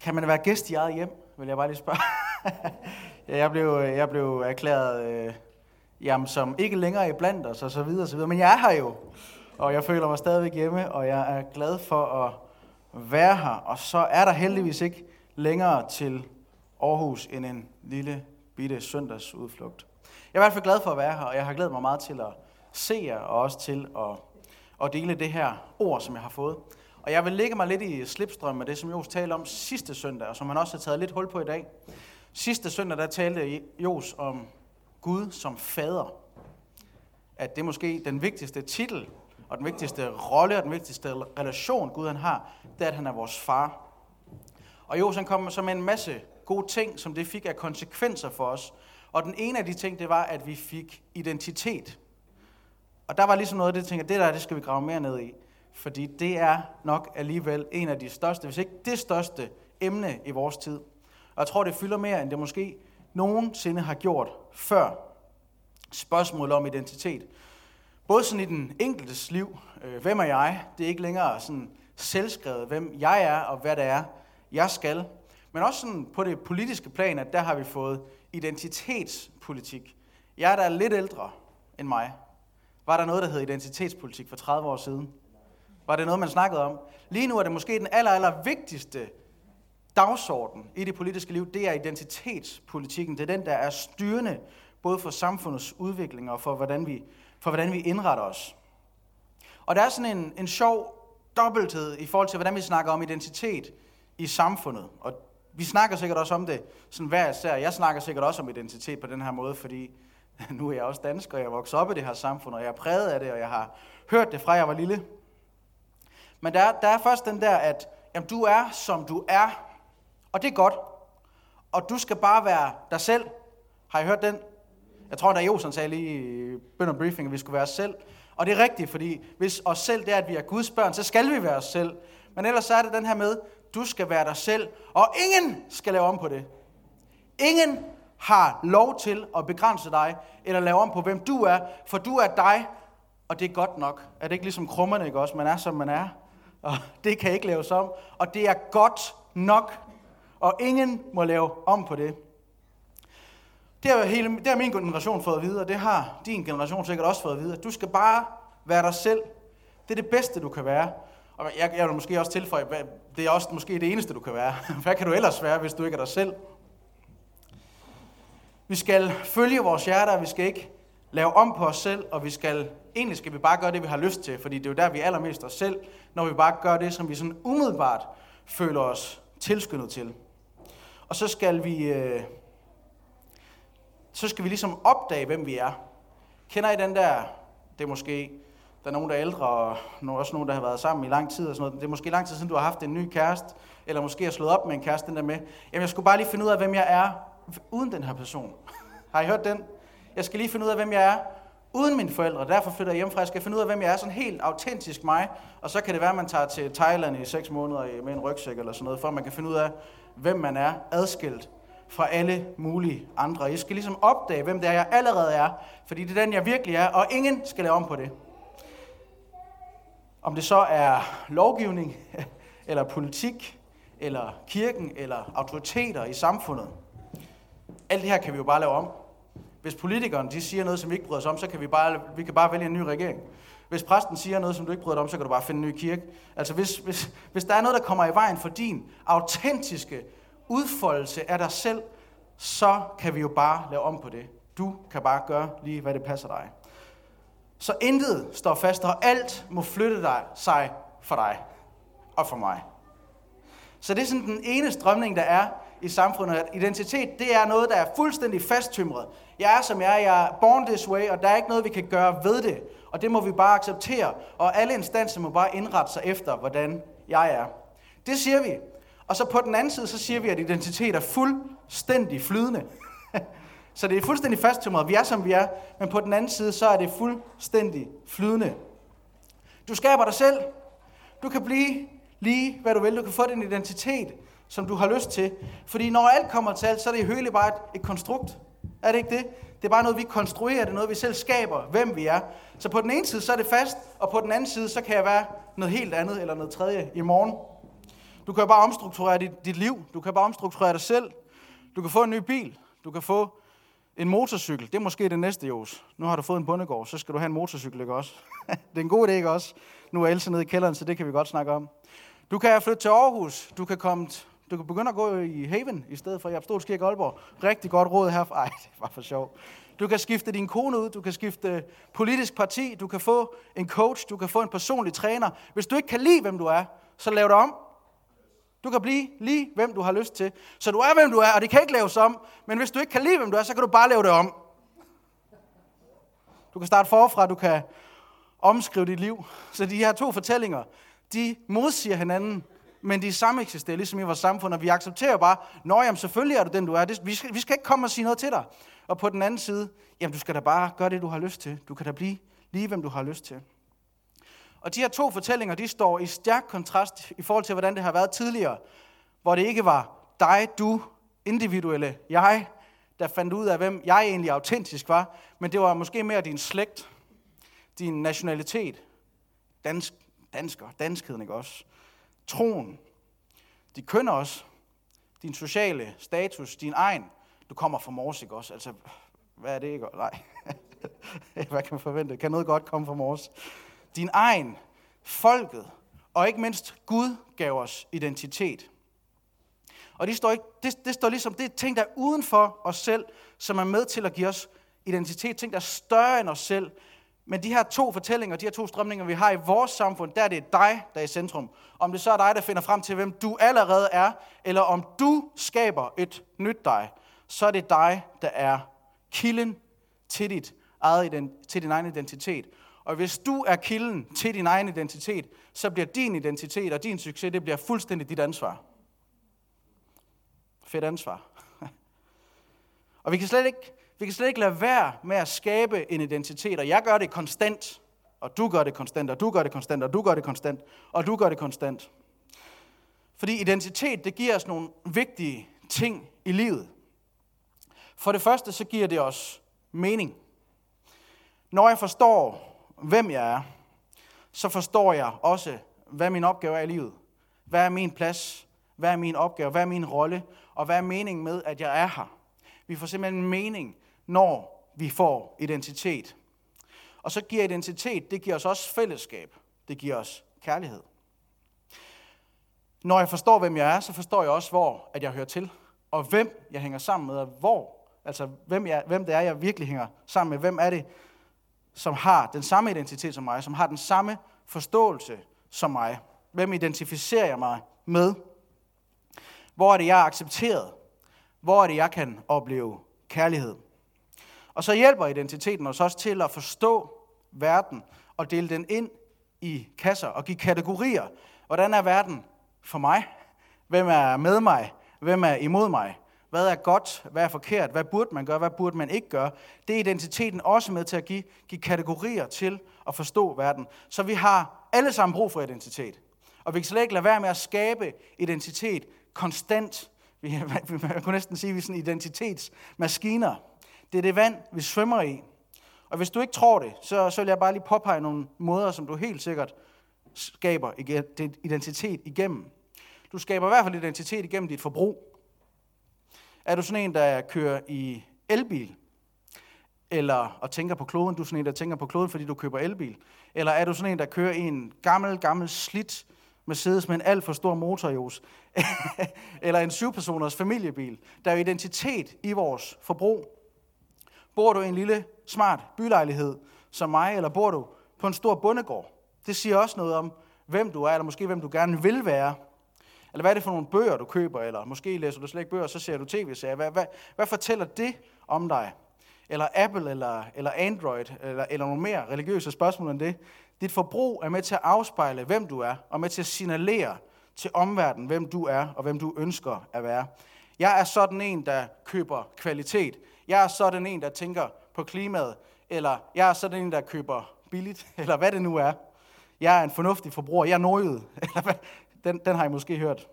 Kan man være gæst i eget hjem, vil jeg bare lige spørge. jeg, blev, jeg blev erklæret øh, jamen, som ikke længere i blandt os, og så videre, og så videre. Men jeg er her jo, og jeg føler mig stadigvæk hjemme, og jeg er glad for at være her. Og så er der heldigvis ikke længere til Aarhus end en lille bitte søndagsudflugt. Jeg er i hvert fald glad for at være her, og jeg har glædet mig meget til at se jer, og også til at, at dele det her ord, som jeg har fået. Og jeg vil lægge mig lidt i slipstrøm med det, som Jos talte om sidste søndag, og som han også har taget lidt hul på i dag. Sidste søndag, der talte Jos om Gud som fader. At det er måske den vigtigste titel, og den vigtigste rolle, og den vigtigste relation, Gud han har, det er, at han er vores far. Og Jos han kom så med en masse gode ting, som det fik af konsekvenser for os. Og den ene af de ting, det var, at vi fik identitet. Og der var ligesom noget af det, jeg tænkte, det der, det skal vi grave mere ned i. Fordi det er nok alligevel en af de største, hvis ikke det største emne i vores tid. Og jeg tror, det fylder mere, end det måske nogensinde har gjort før. Spørgsmålet om identitet. Både sådan i den enkeltes liv, øh, hvem er jeg? Det er ikke længere sådan selvskrevet, hvem jeg er og hvad det er, jeg skal. Men også sådan på det politiske plan, at der har vi fået identitetspolitik. Jeg der er lidt ældre end mig. Var der noget, der hed identitetspolitik for 30 år siden? Var det noget, man snakkede om? Lige nu er det måske den aller, aller vigtigste dagsorden i det politiske liv, det er identitetspolitikken. Det er den, der er styrende både for samfundets udvikling og for hvordan vi, for hvordan vi indretter os. Og der er sådan en, en sjov dobbelthed i forhold til, hvordan vi snakker om identitet i samfundet. Og vi snakker sikkert også om det sådan hver især. Jeg snakker sikkert også om identitet på den her måde, fordi nu er jeg også dansker, og jeg er vokset op i det her samfund, og jeg er præget af det, og jeg har hørt det fra jeg var lille. Men der, der er først den der, at jamen, du er, som du er, og det er godt. Og du skal bare være dig selv. Har I hørt den? Jeg tror, der Josen sagde lige i bønder briefing, at vi skulle være os selv. Og det er rigtigt, fordi hvis os selv det er, at vi er Guds børn, så skal vi være os selv. Men ellers så er det den her med, du skal være dig selv, og ingen skal lave om på det. Ingen har lov til at begrænse dig, eller lave om på, hvem du er, for du er dig, og det er godt nok. Er det ikke ligesom krummerne, ikke også? Man er, som man er, og det kan ikke laves om, og det er godt nok, og ingen må lave om på det. Det har, hele, det har min generation fået at vide, og det har din generation sikkert også fået at vide. Du skal bare være dig selv. Det er det bedste, du kan være. Og jeg, jeg vil måske også tilføje, det er også måske det eneste, du kan være. Hvad kan du ellers være, hvis du ikke er dig selv? Vi skal følge vores hjerter, vi skal ikke lave om på os selv, og vi skal, egentlig skal vi bare gøre det, vi har lyst til, fordi det er jo der, vi er allermest os selv, når vi bare gør det, som vi sådan umiddelbart føler os tilskyndet til. Og så skal vi, øh, så skal vi ligesom opdage, hvem vi er. Kender I den der, det er måske, der er nogen, der er ældre, og også nogen, der har været sammen i lang tid og sådan noget. Det er måske lang tid siden, du har haft en ny kæreste, eller måske har slået op med en kæreste, den der med, jamen jeg skulle bare lige finde ud af, hvem jeg er, uden den her person. har I hørt den? Jeg skal lige finde ud af, hvem jeg er, uden mine forældre. Derfor flytter jeg hjemmefra. Jeg skal finde ud af, hvem jeg er, sådan helt autentisk mig. Og så kan det være, at man tager til Thailand i seks måneder med en rygsæk eller sådan noget, for at man kan finde ud af, hvem man er, adskilt fra alle mulige andre. Jeg skal ligesom opdage, hvem det er, jeg allerede er, fordi det er den, jeg virkelig er, og ingen skal lave om på det. Om det så er lovgivning, eller politik, eller kirken, eller autoriteter i samfundet. Alt det her kan vi jo bare lave om. Hvis politikerne de siger noget, som vi ikke bryder os om, så kan vi bare, vi kan bare vælge en ny regering. Hvis præsten siger noget, som du ikke bryder dig om, så kan du bare finde en ny kirke. Altså hvis, hvis, hvis der er noget, der kommer i vejen for din autentiske udfoldelse af dig selv, så kan vi jo bare lave om på det. Du kan bare gøre lige, hvad det passer dig. Så intet står fast, og alt må flytte dig, sig for dig og for mig. Så det er sådan den ene strømning, der er i samfundet, at identitet, det er noget, der er fuldstændig fasttømret. Jeg er som jeg er, jeg er born this way, og der er ikke noget, vi kan gøre ved det. Og det må vi bare acceptere, og alle instanser må bare indrette sig efter, hvordan jeg er. Det siger vi. Og så på den anden side, så siger vi, at identitet er fuldstændig flydende. så det er fuldstændig fasttømret. Vi er, som vi er. Men på den anden side, så er det fuldstændig flydende. Du skaber dig selv. Du kan blive lige, hvad du vil. Du kan få din identitet, som du har lyst til. Fordi når alt kommer til alt, så er det hele bare et, et konstrukt. Er det ikke det? Det er bare noget, vi konstruerer, det er noget, vi selv skaber, hvem vi er. Så på den ene side, så er det fast, og på den anden side, så kan jeg være noget helt andet eller noget tredje i morgen. Du kan bare omstrukturere dit, dit liv. Du kan bare omstrukturere dig selv. Du kan få en ny bil. Du kan få en motorcykel. Det er måske det næste, Jos. Nu har du fået en bundegård, så skal du have en motorcykel, ikke også? det er en god idé, ikke også? Nu er Else nede i kælderen, så det kan vi godt snakke om. Du kan flytte til Aarhus. Du kan komme du kan begynde at gå i Haven i stedet for i Apostolskirke Aalborg. Rigtig godt råd her. Ej, det var for sjov. Du kan skifte din kone ud, du kan skifte politisk parti, du kan få en coach, du kan få en personlig træner. Hvis du ikke kan lide, hvem du er, så lav det om. Du kan blive lige, hvem du har lyst til. Så du er, hvem du er, og det kan ikke laves om. Men hvis du ikke kan lide, hvem du er, så kan du bare lave det om. Du kan starte forfra, du kan omskrive dit liv. Så de her to fortællinger, de modsiger hinanden men de samme eksisterer, ligesom i vores samfund, og vi accepterer bare, nå jamen selvfølgelig er du den, du er. Det, vi, skal, vi skal ikke komme og sige noget til dig. Og på den anden side, jamen du skal da bare gøre det, du har lyst til. Du kan da blive lige, hvem du har lyst til. Og de her to fortællinger, de står i stærk kontrast i forhold til, hvordan det har været tidligere, hvor det ikke var dig, du, individuelle jeg, der fandt ud af, hvem jeg egentlig autentisk var, men det var måske mere din slægt, din nationalitet, dansk, dansker, danskheden, ikke også? Troen, de køn også, din sociale status, din egen. Du kommer fra Mors, ikke også? Altså, hvad er det ikke? Nej. hvad kan man forvente? Kan noget godt komme fra Mors? Din egen, folket, og ikke mindst Gud gav os identitet. Og det står, ikke, det, det står ligesom, det er ting, der er uden for os selv, som er med til at give os identitet. Ting, der er større end os selv, men de her to fortællinger, de her to strømninger, vi har i vores samfund, der er det dig, der er i centrum. Om det så er dig, der finder frem til, hvem du allerede er, eller om du skaber et nyt dig, så er det dig, der er kilden til, dit eget, til din egen identitet. Og hvis du er kilden til din egen identitet, så bliver din identitet og din succes, det bliver fuldstændig dit ansvar. Fedt ansvar. og vi kan slet ikke vi kan slet ikke lade være med at skabe en identitet, og jeg gør det konstant, og du gør det konstant, og du gør det konstant, og du gør det konstant, og du gør det konstant. Fordi identitet, det giver os nogle vigtige ting i livet. For det første, så giver det os mening. Når jeg forstår, hvem jeg er, så forstår jeg også, hvad min opgave er i livet. Hvad er min plads? Hvad er min opgave? Hvad er min rolle? Og hvad er meningen med, at jeg er her? Vi får simpelthen mening når vi får identitet. Og så giver identitet, det giver os også fællesskab. Det giver os kærlighed. Når jeg forstår, hvem jeg er, så forstår jeg også, hvor at jeg hører til. Og hvem jeg hænger sammen med, og hvor. Altså, hvem, jeg, hvem det er, jeg virkelig hænger sammen med. Hvem er det, som har den samme identitet som mig, som har den samme forståelse som mig. Hvem identificerer jeg mig med? Hvor er det, jeg er accepteret? Hvor er det, jeg kan opleve kærlighed? Og så hjælper identiteten os også til at forstå verden og dele den ind i kasser og give kategorier. Hvordan er verden for mig? Hvem er med mig? Hvem er imod mig? Hvad er godt? Hvad er forkert? Hvad burde man gøre? Hvad burde man ikke gøre? Det er identiteten også med til at give, give kategorier til at forstå verden. Så vi har alle sammen brug for identitet. Og vi kan slet ikke lade være med at skabe identitet konstant. Vi, man kunne næsten sige, at vi er sådan identitetsmaskiner. Det er det vand, vi svømmer i. Og hvis du ikke tror det, så, så vil jeg bare lige påpege nogle måder, som du helt sikkert skaber identitet igennem. Du skaber i hvert fald identitet igennem dit forbrug. Er du sådan en, der kører i elbil, eller og tænker på kloden, du er sådan en, der tænker på kloden, fordi du køber elbil, eller er du sådan en, der kører i en gammel, gammel slidt Mercedes med en alt for stor motorjos, eller en syvpersoners familiebil. Der er jo identitet i vores forbrug. Bor du i en lille, smart bylejlighed som mig, eller bor du på en stor bondegård? Det siger også noget om, hvem du er, eller måske hvem du gerne vil være. Eller hvad er det for nogle bøger, du køber, eller måske læser du slet ikke bøger, så ser du tv-serier. Hvad, hvad, hvad fortæller det om dig? Eller Apple, eller, eller Android, eller, eller nogle mere religiøse spørgsmål end det. Dit forbrug er med til at afspejle, hvem du er, og med til at signalere til omverdenen, hvem du er, og hvem du ønsker at være. Jeg er sådan en, der køber kvalitet. Jeg er sådan en, der tænker på klimaet. Eller jeg er sådan en, der køber billigt. Eller hvad det nu er. Jeg er en fornuftig forbruger. Jeg er nordjyd. Den, den har I måske hørt.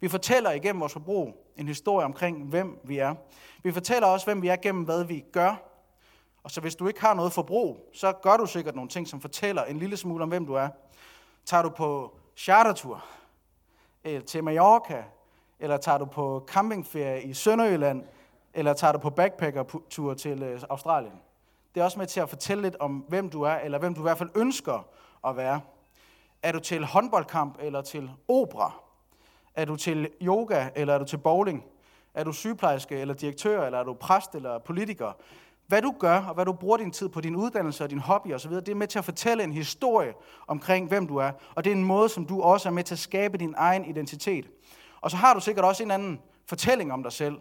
Vi fortæller igennem vores forbrug en historie omkring, hvem vi er. Vi fortæller også, hvem vi er gennem, hvad vi gør. Og så hvis du ikke har noget forbrug, så gør du sikkert nogle ting, som fortæller en lille smule om, hvem du er. Tager du på chartertur, øh, til Mallorca, eller tager du på campingferie i Sønderjylland, eller tager du på backpackertur til øh, Australien. Det er også med til at fortælle lidt om, hvem du er, eller hvem du i hvert fald ønsker at være. Er du til håndboldkamp eller til opera? Er du til yoga eller er du til bowling? Er du sygeplejerske eller direktør, eller er du præst eller politiker? Hvad du gør, og hvad du bruger din tid på, din uddannelse og din hobby osv., det er med til at fortælle en historie omkring, hvem du er. Og det er en måde, som du også er med til at skabe din egen identitet. Og så har du sikkert også en anden fortælling om dig selv.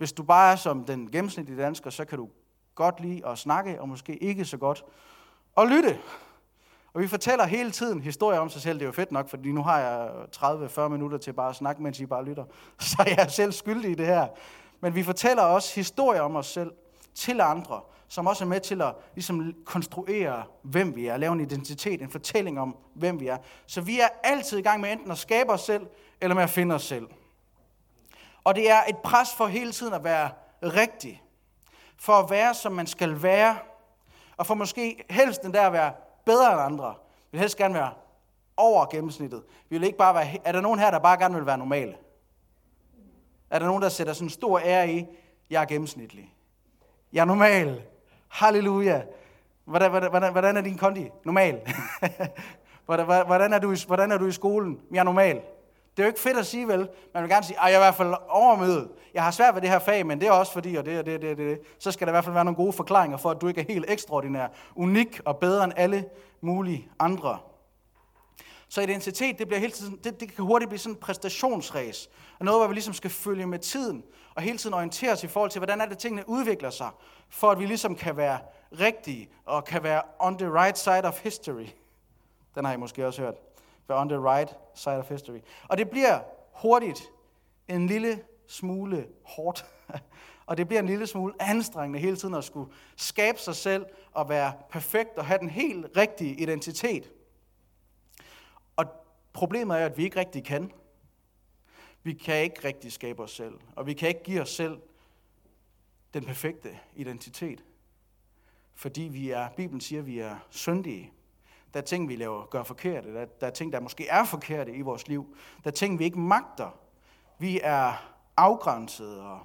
Hvis du bare er som den gennemsnitlige dansker, så kan du godt lide at snakke, og måske ikke så godt at lytte. Og vi fortæller hele tiden historier om sig selv. Det er jo fedt nok, fordi nu har jeg 30-40 minutter til bare at snakke, mens I bare lytter. Så jeg er selv skyldig i det her. Men vi fortæller også historier om os selv til andre, som også er med til at ligesom, konstruere, hvem vi er, lave en identitet, en fortælling om, hvem vi er. Så vi er altid i gang med enten at skabe os selv, eller med at finde os selv. Og det er et pres for hele tiden at være rigtig. For at være, som man skal være. Og for måske helst den der at være bedre end andre. Vi vil helst gerne være over gennemsnittet. Vi vil ikke bare være... Er der nogen her, der bare gerne vil være normale? Er der nogen, der sætter sådan en stor ære i, jeg er gennemsnitlig? Jeg er normal. Halleluja. Hvordan, hvordan, hvordan er din kondi? Normal. hvordan, er du, hvordan er du i skolen? Jeg er normal. Det er jo ikke fedt at sige, vel? Man vil gerne sige, at jeg er i hvert fald overmødet. Jeg har svært ved det her fag, men det er også fordi, og det og det, det, det. Så skal der i hvert fald være nogle gode forklaringer for, at du ikke er helt ekstraordinær, unik og bedre end alle mulige andre. Så identitet, det, bliver hele tiden, det, det kan hurtigt blive sådan en præstationsræs. Og noget, hvor vi ligesom skal følge med tiden, og hele tiden orientere os i forhold til, hvordan er det, tingene udvikler sig, for at vi ligesom kan være rigtige, og kan være on the right side of history. Den har I måske også hørt. Være on the right side of history. Og det bliver hurtigt en lille smule hårdt. Og det bliver en lille smule anstrengende hele tiden at skulle skabe sig selv og være perfekt og have den helt rigtige identitet. Og problemet er, at vi ikke rigtig kan. Vi kan ikke rigtig skabe os selv, og vi kan ikke give os selv den perfekte identitet. Fordi vi er, Bibelen siger, at vi er syndige. Der er ting, vi laver, gør forkerte. Der, der er ting, der måske er forkerte i vores liv. Der er ting, vi ikke magter. Vi er afgrænset. Og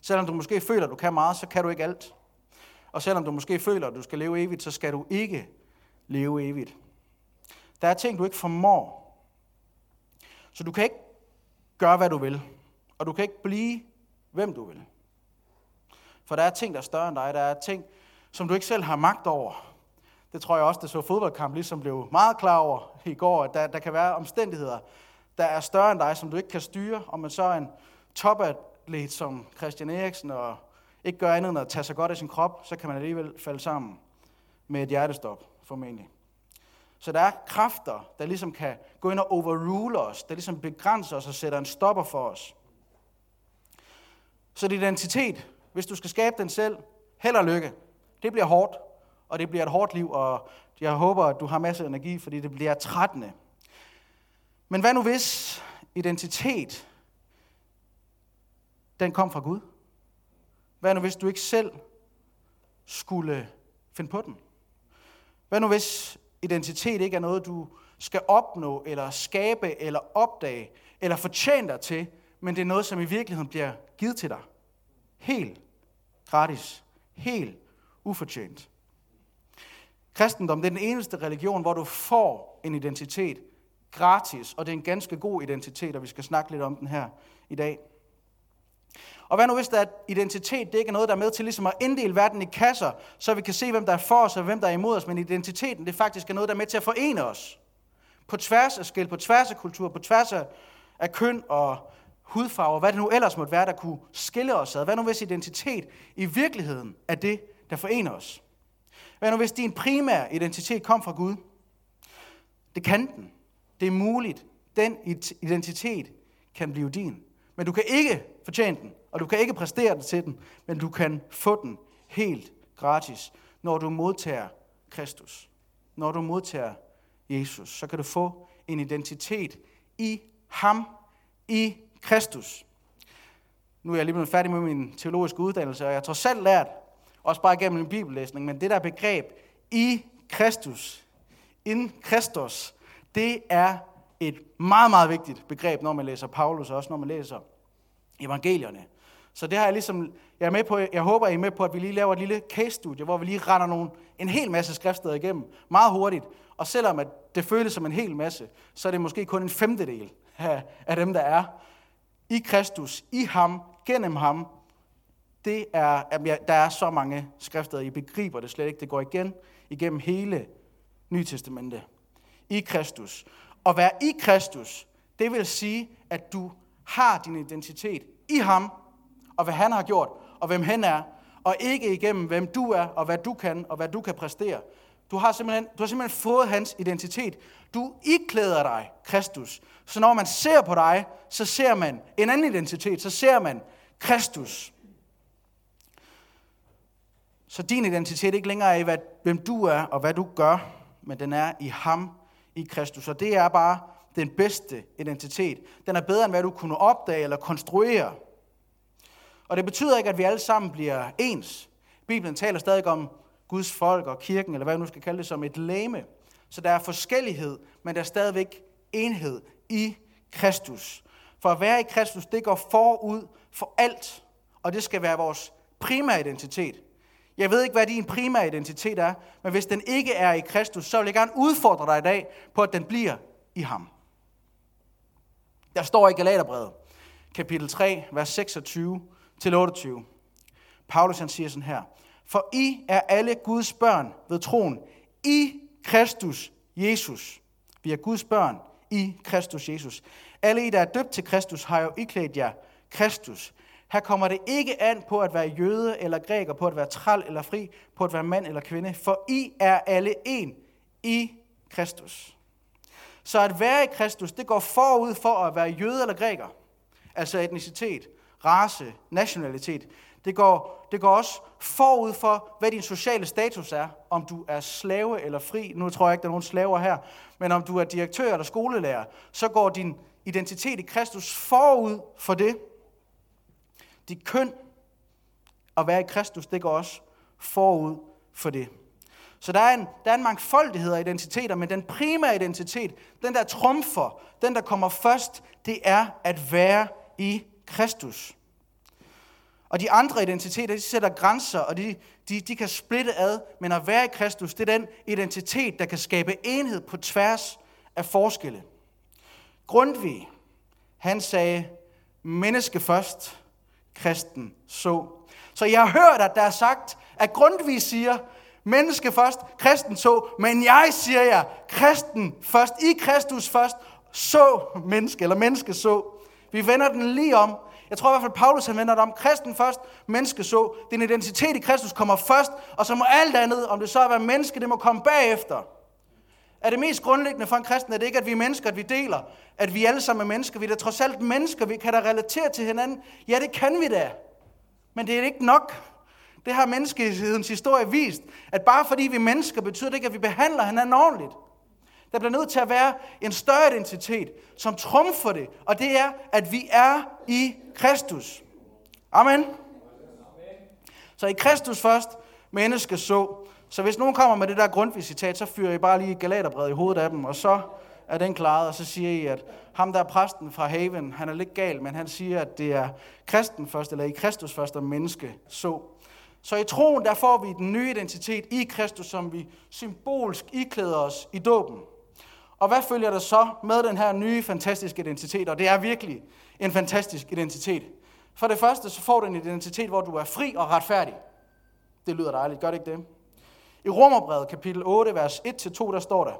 selvom du måske føler, at du kan meget, så kan du ikke alt. Og selvom du måske føler, at du skal leve evigt, så skal du ikke leve evigt. Der er ting, du ikke formår. Så du kan ikke gøre, hvad du vil. Og du kan ikke blive, hvem du vil. For der er ting, der er større end dig. Der er ting, som du ikke selv har magt over. Det tror jeg også, det så fodboldkamp ligesom blev meget klar over i går, at der, der kan være omstændigheder, der er større end dig, som du ikke kan styre. Om man så er en topatlet som Christian Eriksen, og ikke gør andet end at tage sig godt af sin krop, så kan man alligevel falde sammen med et hjertestop, formentlig. Så der er kræfter, der ligesom kan gå ind og overrule os, der ligesom begrænser os og sætter en stopper for os. Så det identitet, hvis du skal skabe den selv, held og lykke. Det bliver hårdt, og det bliver et hårdt liv, og jeg håber, at du har masser af energi, fordi det bliver trættende. Men hvad nu hvis identitet, den kom fra Gud? Hvad nu hvis du ikke selv skulle finde på den? Hvad nu hvis identitet ikke er noget, du skal opnå, eller skabe, eller opdage, eller fortjene dig til, men det er noget, som i virkeligheden bliver givet til dig. Helt gratis. Helt ufortjent. Kristendom det er den eneste religion, hvor du får en identitet gratis, og det er en ganske god identitet, og vi skal snakke lidt om den her i dag. Og hvad nu hvis der er identitet, det ikke er noget, der er med til ligesom at inddele verden i kasser, så vi kan se, hvem der er for os og hvem der er imod os, men identiteten det faktisk er noget, der er med til at forene os. På tværs af skæld, på tværs af kultur, på tværs af, af køn og hudfarve, hvad det nu ellers måtte være, der kunne skille os ad. Hvad nu hvis identitet i virkeligheden er det, der forener os? Hvad nu hvis din primære identitet kom fra Gud? Det kan den. Det er muligt. Den identitet kan blive din. Men du kan ikke fortjene den, og du kan ikke præstere det til den, men du kan få den helt gratis, når du modtager Kristus. Når du modtager Jesus, så kan du få en identitet i ham, i Kristus. Nu er jeg lige blevet færdig med min teologiske uddannelse, og jeg har trods alt lært, også bare gennem en bibellæsning, men det der begreb i Kristus, in Kristus, det er et meget, meget vigtigt begreb, når man læser Paulus, og også når man læser evangelierne. Så det har jeg ligesom, jeg, er med på, jeg håber, I er med på, at vi lige laver et lille case-studie, hvor vi lige render nogle, en hel masse skriftsteder igennem, meget hurtigt. Og selvom at det føles som en hel masse, så er det måske kun en femtedel af, af dem, der er i Kristus, i ham, gennem ham. Det er, der er så mange skrifter, I begriber det slet ikke. Det går igen igennem hele Nye Testamente. I Kristus. At være i Kristus, det vil sige, at du har din identitet i ham, og hvad han har gjort, og hvem han er, og ikke igennem, hvem du er, og hvad du kan, og hvad du kan præstere. Du har simpelthen, du har simpelthen fået hans identitet. Du iklæder dig Kristus. Så når man ser på dig, så ser man en anden identitet. Så ser man Kristus. Så din identitet ikke længere er i, hvad, hvem du er og hvad du gør, men den er i ham, i Kristus. Og det er bare den bedste identitet. Den er bedre end hvad du kunne opdage eller konstruere. Og det betyder ikke, at vi alle sammen bliver ens. Bibelen taler stadig om Guds folk og kirken, eller hvad vi nu skal kalde det, som et lame. Så der er forskellighed, men der er stadigvæk enhed i Kristus. For at være i Kristus, det går forud for alt, og det skal være vores primære identitet. Jeg ved ikke, hvad din primære identitet er, men hvis den ikke er i Kristus, så vil jeg gerne udfordre dig i dag på, at den bliver i ham. Der står i Galaterbrevet, kapitel 3, vers 26 til 28. Paulus han siger sådan her. For I er alle Guds børn ved troen i Kristus Jesus. Vi er Guds børn i Kristus Jesus. Alle I, der er døbt til Kristus, har jo iklædt jer Kristus. Her kommer det ikke an på at være jøde eller græker, på at være træl eller fri, på at være mand eller kvinde, for I er alle en i Kristus. Så at være i Kristus, det går forud for at være jøde eller græker, altså etnicitet, race, nationalitet. Det går, det går også forud for, hvad din sociale status er. Om du er slave eller fri. Nu tror jeg ikke, der er nogen slaver her. Men om du er direktør eller skolelærer, så går din identitet i Kristus forud for det. Dit køn at være i Kristus, det går også forud for det. Så der er, en, der er en mangfoldighed af identiteter, men den primære identitet, den der trumfer, den der kommer først, det er at være i Kristus. Og de andre identiteter, de sætter grænser, og de, de, de kan splitte ad, men at være i Kristus, det er den identitet, der kan skabe enhed på tværs af forskelle. Grundtvig, han sagde, menneske først, kristen så. Så jeg har hørt, at der er sagt, at Grundtvig siger, menneske først, kristen så, men jeg siger jer, kristen først, i Kristus først, så menneske, eller menneske så. Vi vender den lige om. Jeg tror i hvert fald, Paulus han vender det om. Kristen først, menneske så. Din identitet i Kristus kommer først, og så må alt andet, om det så er at være menneske, det må komme bagefter. Er det mest grundlæggende for en kristen, er det ikke, at vi er mennesker, at vi deler, at vi alle sammen er mennesker. Vi er da trods alt mennesker, vi kan da relatere til hinanden. Ja, det kan vi da. Men det er ikke nok. Det har menneskehedens historie vist, at bare fordi vi er mennesker, betyder det ikke, at vi behandler hinanden ordentligt. Der bliver nødt til at være en større identitet, som trumfer det, og det er, at vi er i Kristus. Amen. Så i Kristus først, menneske så. Så hvis nogen kommer med det der grundvisitat, så fyrer I bare lige Galaterbrevet i hovedet af dem, og så er den klaret, og så siger I, at ham der er præsten fra Haven, han er lidt gal, men han siger, at det er kristen først, eller i Kristus først, og menneske så. Så i troen, der får vi den nye identitet i Kristus, som vi symbolsk iklæder os i dåben. Og hvad følger der så med den her nye, fantastiske identitet? Og det er virkelig en fantastisk identitet. For det første, så får du en identitet, hvor du er fri og retfærdig. Det lyder dejligt, gør det ikke det? I Romerbrevet kapitel 8, vers 1-2, der står der,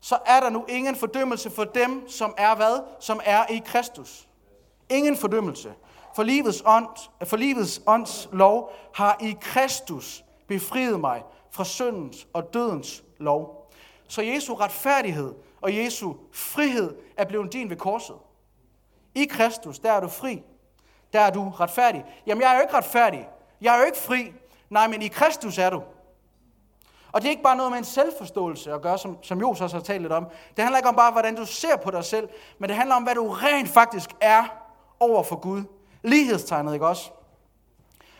så er der nu ingen fordømmelse for dem, som er hvad? Som er i Kristus. Ingen fordømmelse. For livets, ånd, for livets ånds lov har i Kristus befriet mig fra syndens og dødens lov. Så Jesu retfærdighed og Jesu frihed er blevet din ved korset. I Kristus, der er du fri. Der er du retfærdig. Jamen, jeg er jo ikke retfærdig. Jeg er jo ikke fri. Nej, men i Kristus er du. Og det er ikke bare noget med en selvforståelse at gøre, som, som Jos også har talt lidt om. Det handler ikke om bare, hvordan du ser på dig selv, men det handler om, hvad du rent faktisk er over for Gud. Lighedstegnet, ikke også?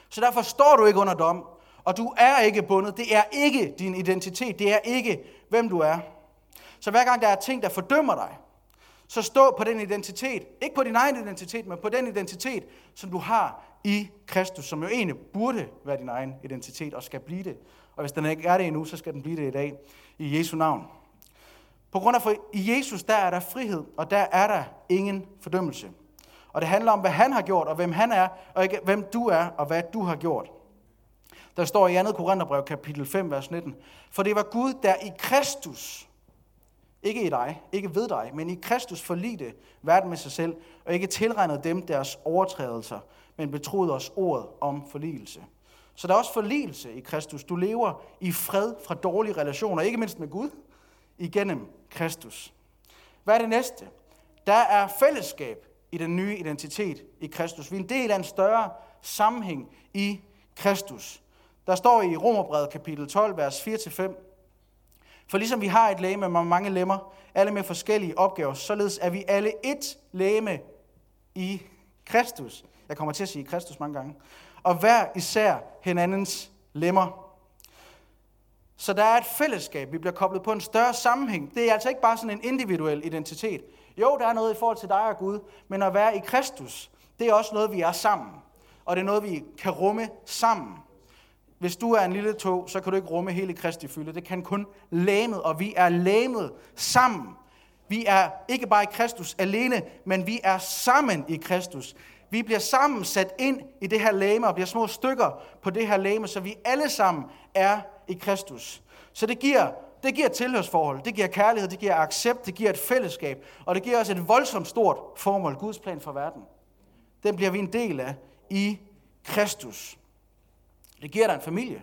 Så derfor står du ikke under dom, og du er ikke bundet. Det er ikke din identitet. Det er ikke, hvem du er. Så hver gang der er ting, der fordømmer dig, så stå på den identitet. Ikke på din egen identitet, men på den identitet, som du har i Kristus, som jo egentlig burde være din egen identitet og skal blive det. Og hvis den ikke er det endnu, så skal den blive det i dag. I Jesu navn. På grund af, for i Jesus, der er der frihed, og der er der ingen fordømmelse. Og det handler om, hvad han har gjort, og hvem han er, og ikke hvem du er, og hvad du har gjort. Der står i 2. Korintherbrev, kapitel 5, vers 19. For det var Gud, der i Kristus, ikke i dig, ikke ved dig, men i Kristus forlidte verden med sig selv, og ikke tilregnede dem deres overtrædelser, men betroede os ordet om forligelse. Så der er også forligelse i Kristus. Du lever i fred fra dårlige relationer, ikke mindst med Gud, igennem Kristus. Hvad er det næste? Der er fællesskab i den nye identitet i Kristus. Vi er en del af en større sammenhæng i Kristus. Der står i Romerbrevet kapitel 12, vers 4-5, for ligesom vi har et lægeme med mange lemmer, alle med forskellige opgaver, således er vi alle et lægeme i Kristus. Jeg kommer til at sige Kristus mange gange. Og hver især hinandens lemmer. Så der er et fællesskab, vi bliver koblet på en større sammenhæng. Det er altså ikke bare sådan en individuel identitet. Jo, der er noget i forhold til dig og Gud, men at være i Kristus, det er også noget, vi er sammen. Og det er noget, vi kan rumme sammen. Hvis du er en lille tog, så kan du ikke rumme hele Kristi fylde. Det kan kun læmet, og vi er læmet sammen. Vi er ikke bare i Kristus alene, men vi er sammen i Kristus. Vi bliver sammen sat ind i det her læme og bliver små stykker på det her læme, så vi alle sammen er i Kristus. Så det giver, det giver tilhørsforhold, det giver kærlighed, det giver accept, det giver et fællesskab, og det giver os et voldsomt stort formål, Guds plan for verden. Den bliver vi en del af i Kristus. Det giver dig en familie.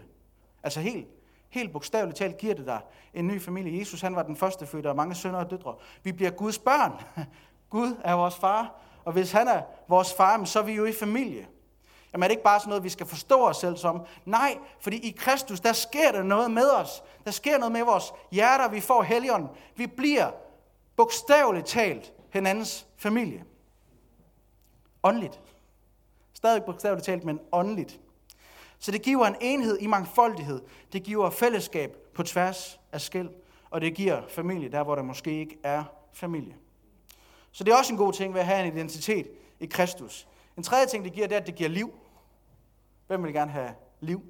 Altså helt, helt bogstaveligt talt giver det dig en ny familie. Jesus han var den første fødte af mange sønner og døtre. Vi bliver Guds børn. Gud er vores far, og hvis han er vores far, så er vi jo i familie. Jamen er det ikke bare sådan noget, vi skal forstå os selv som? Nej, fordi i Kristus, der sker der noget med os. Der sker noget med vores hjerter, vi får helgen. Vi bliver bogstaveligt talt hinandens familie. Åndeligt. Stadig bogstaveligt talt, men åndeligt. Så det giver en enhed i mangfoldighed. Det giver fællesskab på tværs af skæld. Og det giver familie der, hvor der måske ikke er familie. Så det er også en god ting ved at have en identitet i Kristus. En tredje ting, det giver, det er, at det giver liv. Hvem vil gerne have liv?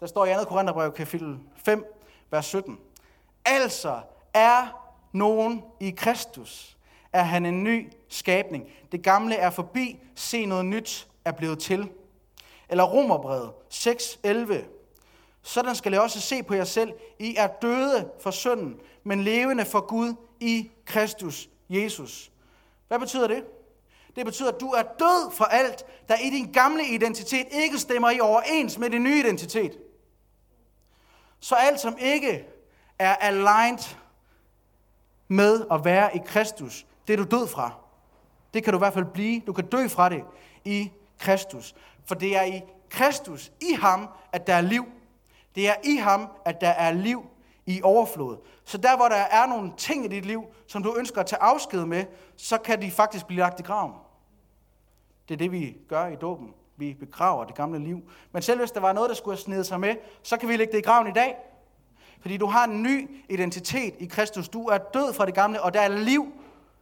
Der står i 2. Korintherbrev kapitel 5, vers 17. Altså er nogen i Kristus, er han en ny skabning. Det gamle er forbi, se noget nyt er blevet til. Eller Romerbrevet 6, 11. Sådan skal I også se på jer selv. I er døde for synden, men levende for Gud i Kristus Jesus. Hvad betyder det? Det betyder, at du er død for alt, der i din gamle identitet ikke stemmer i overens med din nye identitet. Så alt, som ikke er aligned med at være i Kristus, det er du død fra. Det kan du i hvert fald blive. Du kan dø fra det i Kristus. For det er i Kristus, i ham, at der er liv. Det er i ham, at der er liv i overflod. Så der, hvor der er nogle ting i dit liv, som du ønsker at tage afsked med, så kan de faktisk blive lagt i graven. Det er det, vi gør i dåben. Vi begraver det gamle liv. Men selv hvis der var noget, der skulle have snedet sig med, så kan vi lægge det i graven i dag. Fordi du har en ny identitet i Kristus. Du er død fra det gamle, og der er liv.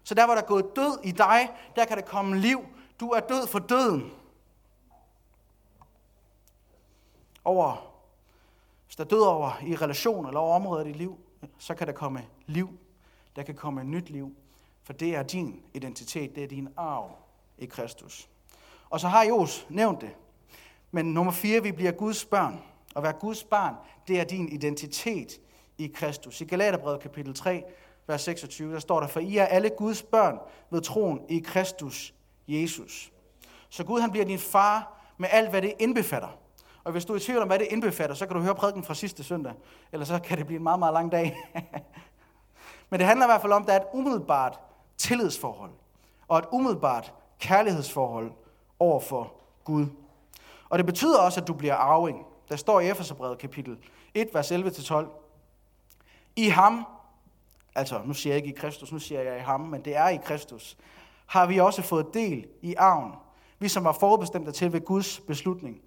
Så der, hvor der er gået død i dig, der kan der komme liv. Du er død for døden. Over hvis der død over i relation eller over områder i dit liv, så kan der komme liv. Der kan komme nyt liv. For det er din identitet, det er din arv i Kristus. Og så har Jos nævnt det. Men nummer fire, vi bliver Guds børn. At være Guds barn, det er din identitet i Kristus. I Galaterbrevet kapitel 3, vers 26, der står der, for I er alle Guds børn ved troen i Kristus Jesus. Så Gud han bliver din far med alt, hvad det indbefatter. Og hvis du er i tvivl om, hvad det indbefatter, så kan du høre prædiken fra sidste søndag. Eller så kan det blive en meget, meget lang dag. Men det handler i hvert fald om, at der er et umiddelbart tillidsforhold. Og et umiddelbart kærlighedsforhold over for Gud. Og det betyder også, at du bliver arving. Der står i Efeserbrevet kapitel 1, vers 11-12. I ham, altså nu siger jeg ikke i Kristus, nu siger jeg i ham, men det er i Kristus, har vi også fået del i arven, vi som var forbestemte til ved Guds beslutning.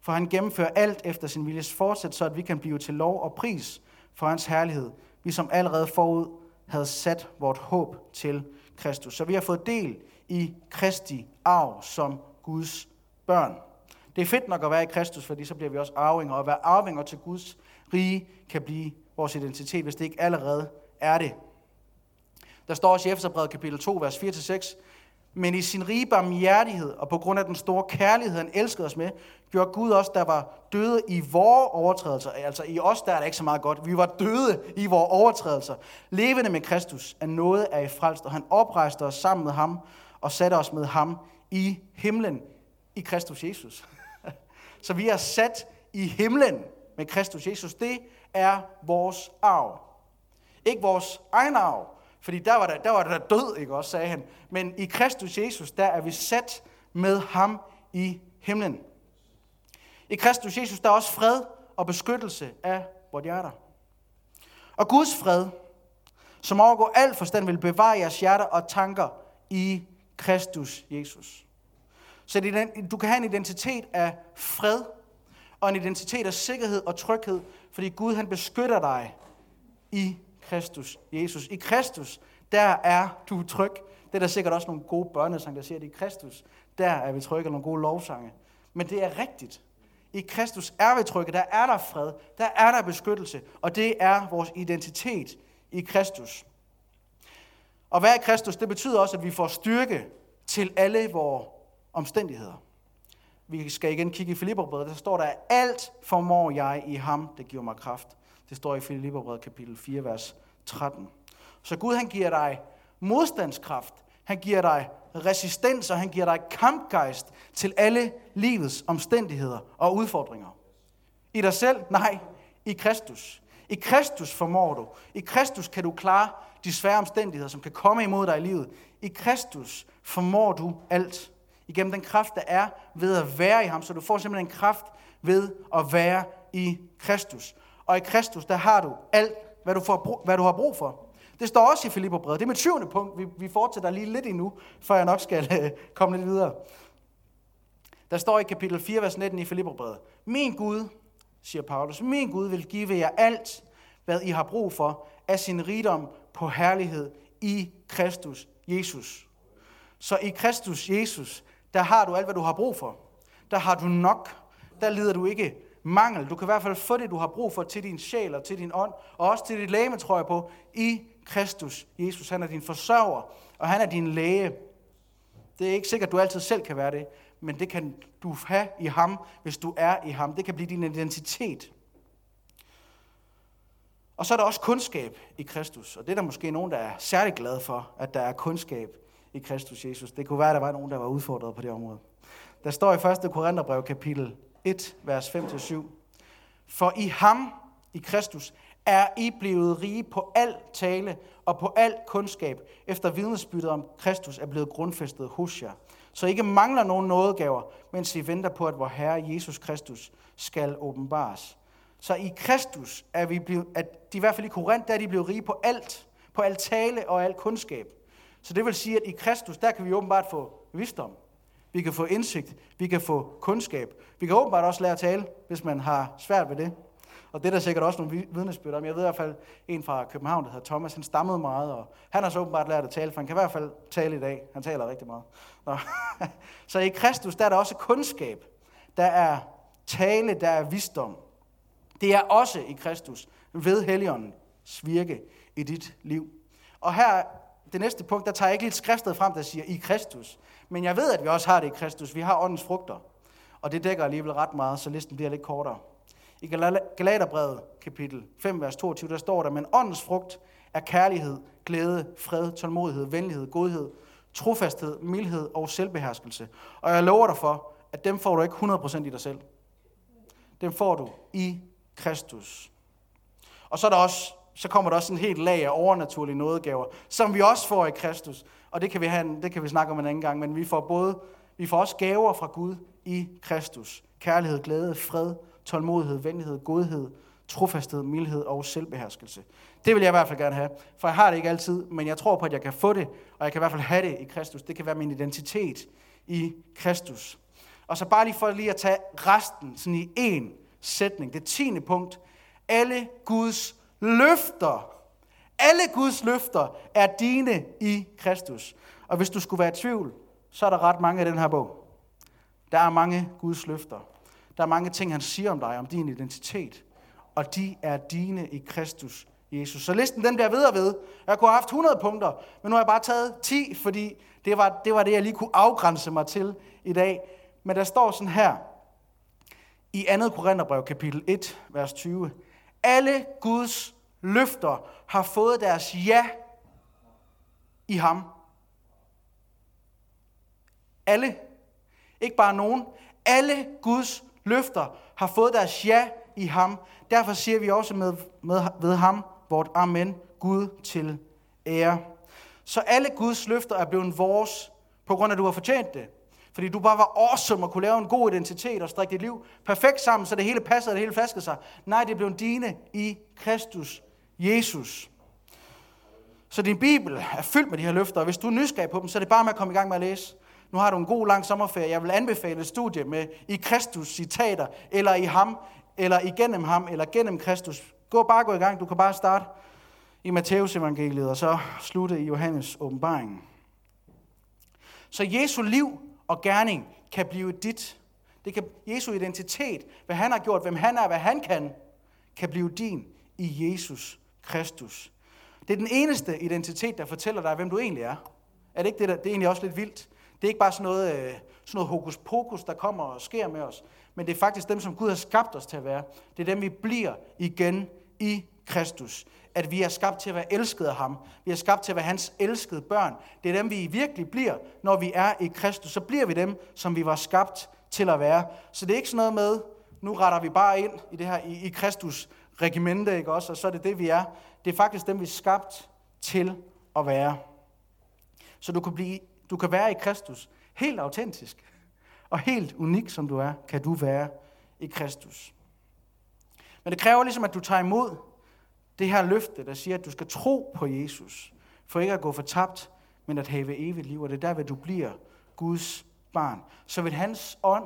For han gennemfører alt efter sin viljes fortsæt, så at vi kan blive til lov og pris for hans herlighed, vi som allerede forud havde sat vort håb til Kristus. Så vi har fået del i Kristi arv som Guds børn. Det er fedt nok at være i Kristus, fordi så bliver vi også arvinger. Og at være arvinger til Guds rige kan blive vores identitet, hvis det ikke allerede er det. Der står også i Efterbrevet kapitel 2, vers 4-6, men i sin rige barmhjertighed og på grund af den store kærlighed, han elskede os med, gjorde Gud os, der var døde i vores overtrædelser. Altså i os, der er det ikke så meget godt. Vi var døde i vores overtrædelser. Levende med Kristus er noget er i frelst, og han oprejste os sammen med ham og satte os med ham i himlen i Kristus Jesus. Så vi er sat i himlen med Kristus Jesus. Det er vores arv. Ikke vores egen arv, fordi der var der, der, var der død, ikke også, sagde han. Men i Kristus Jesus, der er vi sat med ham i himlen. I Kristus Jesus, der er også fred og beskyttelse af vort hjerter. Og Guds fred, som overgår al forstand, vil bevare jeres hjerter og tanker i Kristus Jesus. Så du kan have en identitet af fred, og en identitet af sikkerhed og tryghed, fordi Gud han beskytter dig i Kristus Jesus. I Kristus, der er du tryg. Det er der sikkert også nogle gode børnesange, der siger, at i Kristus, der er vi trygge, og nogle gode lovsange. Men det er rigtigt. I Kristus er vi trygge, der er der fred, der er der beskyttelse, og det er vores identitet i Kristus. Og hvad er Kristus? Det betyder også, at vi får styrke til alle vores omstændigheder. Vi skal igen kigge i Filipperbrevet, der står der, alt formår jeg i ham, der giver mig kraft. Det står i Filipperbrevet kapitel 4, vers 13. Så Gud han giver dig modstandskraft, han giver dig resistens, og han giver dig kampgejst til alle livets omstændigheder og udfordringer. I dig selv? Nej, i Kristus. I Kristus formår du. I Kristus kan du klare de svære omstændigheder, som kan komme imod dig i livet. I Kristus formår du alt. Igennem den kraft, der er ved at være i ham. Så du får simpelthen en kraft ved at være i Kristus. Og i Kristus, der har du alt, hvad du, får, hvad du har brug for. Det står også i Filipperbrevet. Det er mit syvende punkt. Vi, vi fortsætter lige lidt endnu, før jeg nok skal øh, komme lidt videre. Der står i kapitel 4, vers 19 i Filipperbrevet. Min Gud, siger Paulus, min Gud vil give jer alt, hvad I har brug for, af sin rigdom på herlighed i Kristus Jesus. Så i Kristus Jesus, der har du alt, hvad du har brug for. Der har du nok. Der lider du ikke mangel. Du kan i hvert fald få det, du har brug for til din sjæl og til din ånd, og også til dit læge, tror jeg på, i Kristus. Jesus, han er din forsørger, og han er din læge. Det er ikke sikkert, at du altid selv kan være det, men det kan du have i ham, hvis du er i ham. Det kan blive din identitet. Og så er der også kundskab i Kristus, og det er der måske nogen, der er særlig glade for, at der er kundskab i Kristus Jesus. Det kunne være, at der var nogen, der var udfordret på det område. Der står i 1. Korintherbrev kapitel 1, vers 5-7. For i ham, i Kristus, er I blevet rige på al tale og på al kundskab, efter vidnesbyttet om Kristus er blevet grundfæstet hos jer. Så I ikke mangler nogen nådegaver, mens I venter på, at vor Herre Jesus Kristus skal åbenbares. Så i Kristus er vi blevet, at de i hvert fald i Korinth, der er de blevet rige på alt, på al tale og al kundskab. Så det vil sige, at i Kristus, der kan vi åbenbart få visdom. Vi kan få indsigt, vi kan få kundskab. Vi kan åbenbart også lære at tale, hvis man har svært ved det. Og det er der sikkert også nogle vidnesbyrd om. Jeg ved i hvert fald en fra København, der hedder Thomas, han stammede meget, og han har så åbenbart lært at tale, for han kan i hvert fald tale i dag. Han taler rigtig meget. Nå. Så i Kristus, der er der også kundskab. Der er tale, der er visdom. Det er også i Kristus ved Helligåndens virke i dit liv. Og her, det næste punkt, der tager jeg ikke lidt skriftet frem, der siger i Kristus. Men jeg ved, at vi også har det i Kristus. Vi har åndens frugter. Og det dækker alligevel ret meget, så listen bliver lidt kortere. I Galaterbrevet kapitel 5, vers 22, der står der, men åndens frugt er kærlighed, glæde, fred, tålmodighed, venlighed, godhed, trofasthed, mildhed og selvbeherskelse. Og jeg lover dig for, at dem får du ikke 100% i dig selv. Dem får du i Kristus. Og så, er der også, så kommer der også en helt lag af overnaturlige nådegaver, som vi også får i Kristus. Og det kan vi, have, det kan vi snakke om en anden gang, men vi får både vi får også gaver fra Gud i Kristus. Kærlighed, glæde, fred, tålmodighed, venlighed, godhed, trofasthed, mildhed og selvbeherskelse. Det vil jeg i hvert fald gerne have, for jeg har det ikke altid, men jeg tror på, at jeg kan få det, og jeg kan i hvert fald have det i Kristus. Det kan være min identitet i Kristus. Og så bare lige for lige at tage resten sådan i én sætning. Det tiende punkt. Alle Guds løfter Alle Guds løfter er dine i Kristus. Og hvis du skulle være i tvivl, så er der ret mange i den her bog. Der er mange Guds løfter. Der er mange ting, han siger om dig, om din identitet. Og de er dine i Kristus Jesus. Så listen den bliver ved og ved. Jeg kunne have haft 100 punkter, men nu har jeg bare taget 10, fordi det var, det var det, jeg lige kunne afgrænse mig til i dag. Men der står sådan her, i 2. Korintherbrev kapitel 1, vers 20. Alle Guds løfter har fået deres ja i ham. Alle. Ikke bare nogen. Alle Guds løfter har fået deres ja i ham. Derfor siger vi også med, med, ved ham, vort amen, Gud til ære. Så alle Guds løfter er blevet vores, på grund af, at du har fortjent det. Fordi du bare var awesome og kunne lave en god identitet og strikke dit liv perfekt sammen, så det hele passede og det hele flaskede sig. Nej, det blev dine i Kristus Jesus. Så din bibel er fyldt med de her løfter, og hvis du er nysgerrig på dem, så er det bare med at komme i gang med at læse. Nu har du en god lang sommerferie. Jeg vil anbefale et studie med i Kristus citater, eller i ham, eller igennem ham, eller gennem Kristus. Gå bare gå i gang. Du kan bare starte i Matteus evangeliet, og så slutte i Johannes åbenbaringen. Så Jesu liv og gerning kan blive dit. Det kan Jesu identitet, hvad han har gjort, hvem han er, hvad han kan, kan blive din i Jesus Kristus. Det er den eneste identitet, der fortæller dig, hvem du egentlig er. Er det ikke det, der, det er egentlig også lidt vildt? Det er ikke bare sådan noget, øh, sådan noget hokus pokus, der kommer og sker med os, men det er faktisk dem, som Gud har skabt os til at være. Det er dem, vi bliver igen i Kristus. At vi er skabt til at være elsket af ham. Vi er skabt til at være hans elskede børn. Det er dem, vi virkelig bliver, når vi er i Kristus. Så bliver vi dem, som vi var skabt til at være. Så det er ikke sådan noget med, nu retter vi bare ind i det her i, i Kristus regimente, ikke også? Og så er det det, vi er. Det er faktisk dem, vi er skabt til at være. Så du kan, blive, du kan være i Kristus helt autentisk. Og helt unik som du er, kan du være i Kristus. Men det kræver ligesom, at du tager imod det her løfte, der siger, at du skal tro på Jesus, for ikke at gå fortabt, men at have evigt liv. Og det er der, hvor du bliver Guds barn. Så vil hans ånd,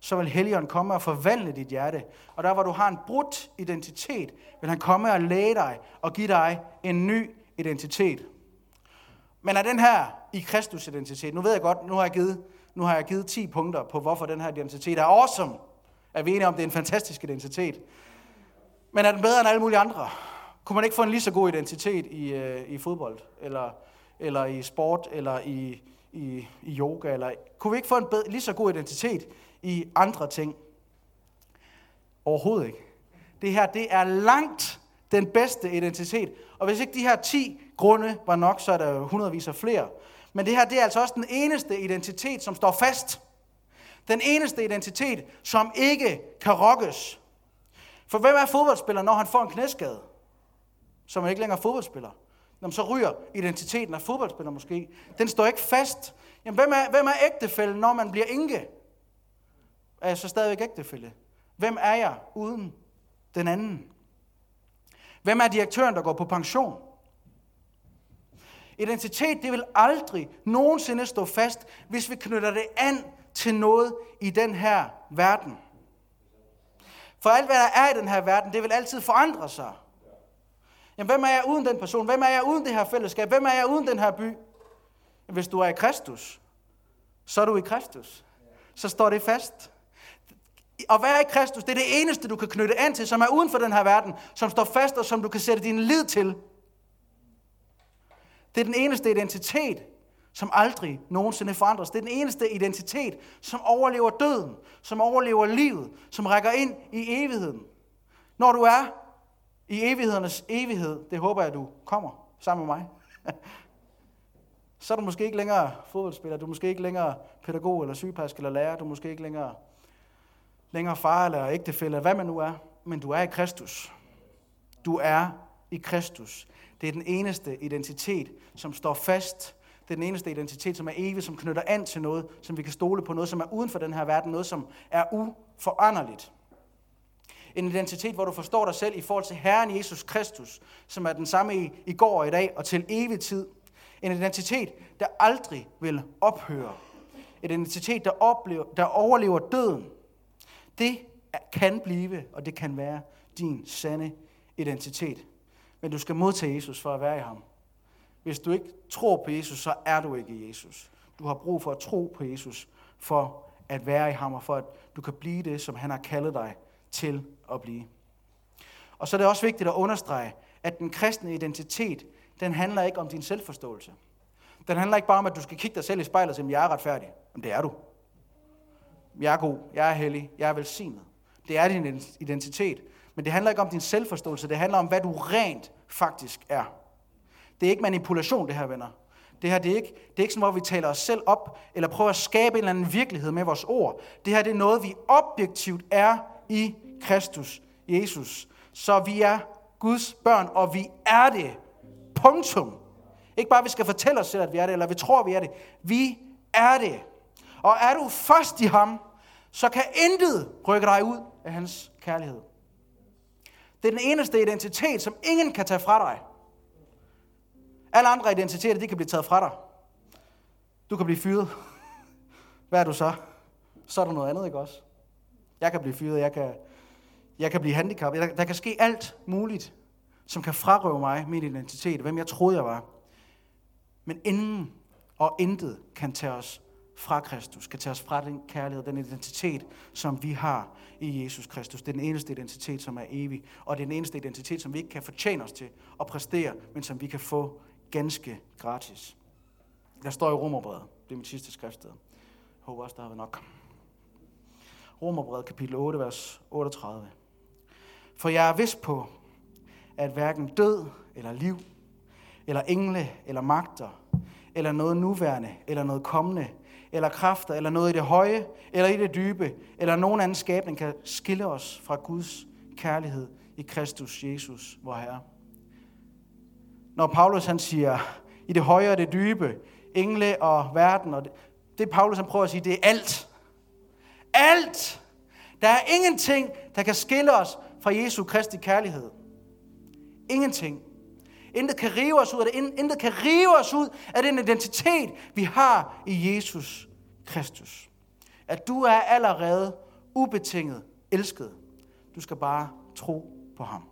så vil Helligånden komme og forvandle dit hjerte. Og der, hvor du har en brudt identitet, vil han komme og læge dig og give dig en ny identitet. Men er den her i Kristus identitet, nu ved jeg godt, nu har jeg givet, nu har jeg givet 10 punkter på, hvorfor den her identitet er awesome. Er vi enige om, det er en fantastisk identitet? Men er den bedre end alle mulige andre? Kunne man ikke få en lige så god identitet i, øh, i fodbold, eller, eller i sport, eller i, i, i yoga? Eller, kunne vi ikke få en bedre, lige så god identitet i andre ting? Overhovedet ikke. Det her, det er langt den bedste identitet. Og hvis ikke de her 10 grunde var nok, så er der hundredvis af flere. Men det her, det er altså også den eneste identitet, som står fast. Den eneste identitet, som ikke kan rokkes. For hvem er fodboldspiller, når han får en knæskade? Så man ikke længere fodboldspiller. Jamen, så ryger identiteten af fodboldspiller måske. Den står ikke fast. Jamen, hvem er, hvem er ægtefælde, når man bliver enke? Er jeg så stadigvæk ægtefælde? Hvem er jeg uden den anden? Hvem er direktøren, der går på pension? Identitet, det vil aldrig nogensinde stå fast, hvis vi knytter det an til noget i den her verden. For alt, hvad der er i den her verden, det vil altid forandre sig. Jamen, hvem er jeg uden den person? Hvem er jeg uden det her fællesskab? Hvem er jeg uden den her by? Hvis du er i Kristus, så er du i Kristus. Så står det fast. At være i Kristus, det er det eneste, du kan knytte an til, som er uden for den her verden, som står fast og som du kan sætte din lid til. Det er den eneste identitet, som aldrig nogensinde forandres. Det er den eneste identitet, som overlever døden, som overlever livet, som rækker ind i evigheden. Når du er i evighedernes evighed, det håber jeg, du kommer sammen med mig, så er du måske ikke længere fodboldspiller, du er måske ikke længere pædagog eller sygeplejerske eller lærer, du er måske ikke længere, længere far eller ægtefælle, eller hvad man nu er, men du er i Kristus. Du er i Kristus. Det er den eneste identitet, som står fast. Det er den eneste identitet, som er evig, som knytter an til noget, som vi kan stole på, noget, som er uden for den her verden, noget, som er uforanderligt. En identitet, hvor du forstår dig selv i forhold til Herren Jesus Kristus, som er den samme i, i går og i dag og til evig tid. En identitet, der aldrig vil ophøre. En identitet, der, oplever, der overlever døden. Det kan blive, og det kan være din sande identitet. Men du skal modtage Jesus for at være i ham. Hvis du ikke tror på Jesus, så er du ikke i Jesus. Du har brug for at tro på Jesus for at være i ham, og for at du kan blive det, som han har kaldet dig til at blive. Og så er det også vigtigt at understrege, at den kristne identitet, den handler ikke om din selvforståelse. Den handler ikke bare om, at du skal kigge dig selv i spejlet og sige, jeg er retfærdig. Men det er du. Jeg er god, jeg er hellig, jeg er velsignet. Det er din identitet. Men det handler ikke om din selvforståelse, det handler om, hvad du rent faktisk er. Det er ikke manipulation, det her, venner. Det her det er, ikke, det er ikke sådan, hvor vi taler os selv op, eller prøver at skabe en eller anden virkelighed med vores ord. Det her det er noget, vi objektivt er i Kristus, Jesus. Så vi er Guds børn, og vi er det. Punktum. Ikke bare, at vi skal fortælle os selv, at vi er det, eller vi tror, vi er det. Vi er det. Og er du først i ham, så kan intet rykke dig ud af hans kærlighed. Det er den eneste identitet, som ingen kan tage fra dig. Alle andre identiteter, de kan blive taget fra dig. Du kan blive fyret. Hvad er du så? Så er der noget andet, ikke også? Jeg kan blive fyret, jeg kan, jeg kan blive handicappet. Der, der kan ske alt muligt, som kan frarøve mig min identitet, hvem jeg troede, jeg var. Men ingen og intet kan tage os fra Kristus, kan tage os fra den kærlighed, den identitet, som vi har i Jesus Kristus. Det er den eneste identitet, som er evig, og det er den eneste identitet, som vi ikke kan fortjene os til at præstere, men som vi kan få ganske gratis. Der står i Romerbrevet, det er mit sidste skriftsted. Jeg håber også, der har været nok. Romerbrevet kapitel 8, vers 38. For jeg er vist på, at hverken død eller liv, eller engle eller magter, eller noget nuværende, eller noget kommende, eller kræfter, eller noget i det høje, eller i det dybe, eller nogen anden skabning kan skille os fra Guds kærlighed i Kristus Jesus, vor Herre. Når Paulus han siger, i det høje og det dybe, engle og verden, og det, det Paulus han prøver at sige, det er alt. Alt! Der er ingenting, der kan skille os fra Jesu Kristi kærlighed. Ingenting. Intet kan rive os ud af det. Intet kan rive os ud af den identitet, vi har i Jesus Kristus. At du er allerede ubetinget elsket. Du skal bare tro på ham.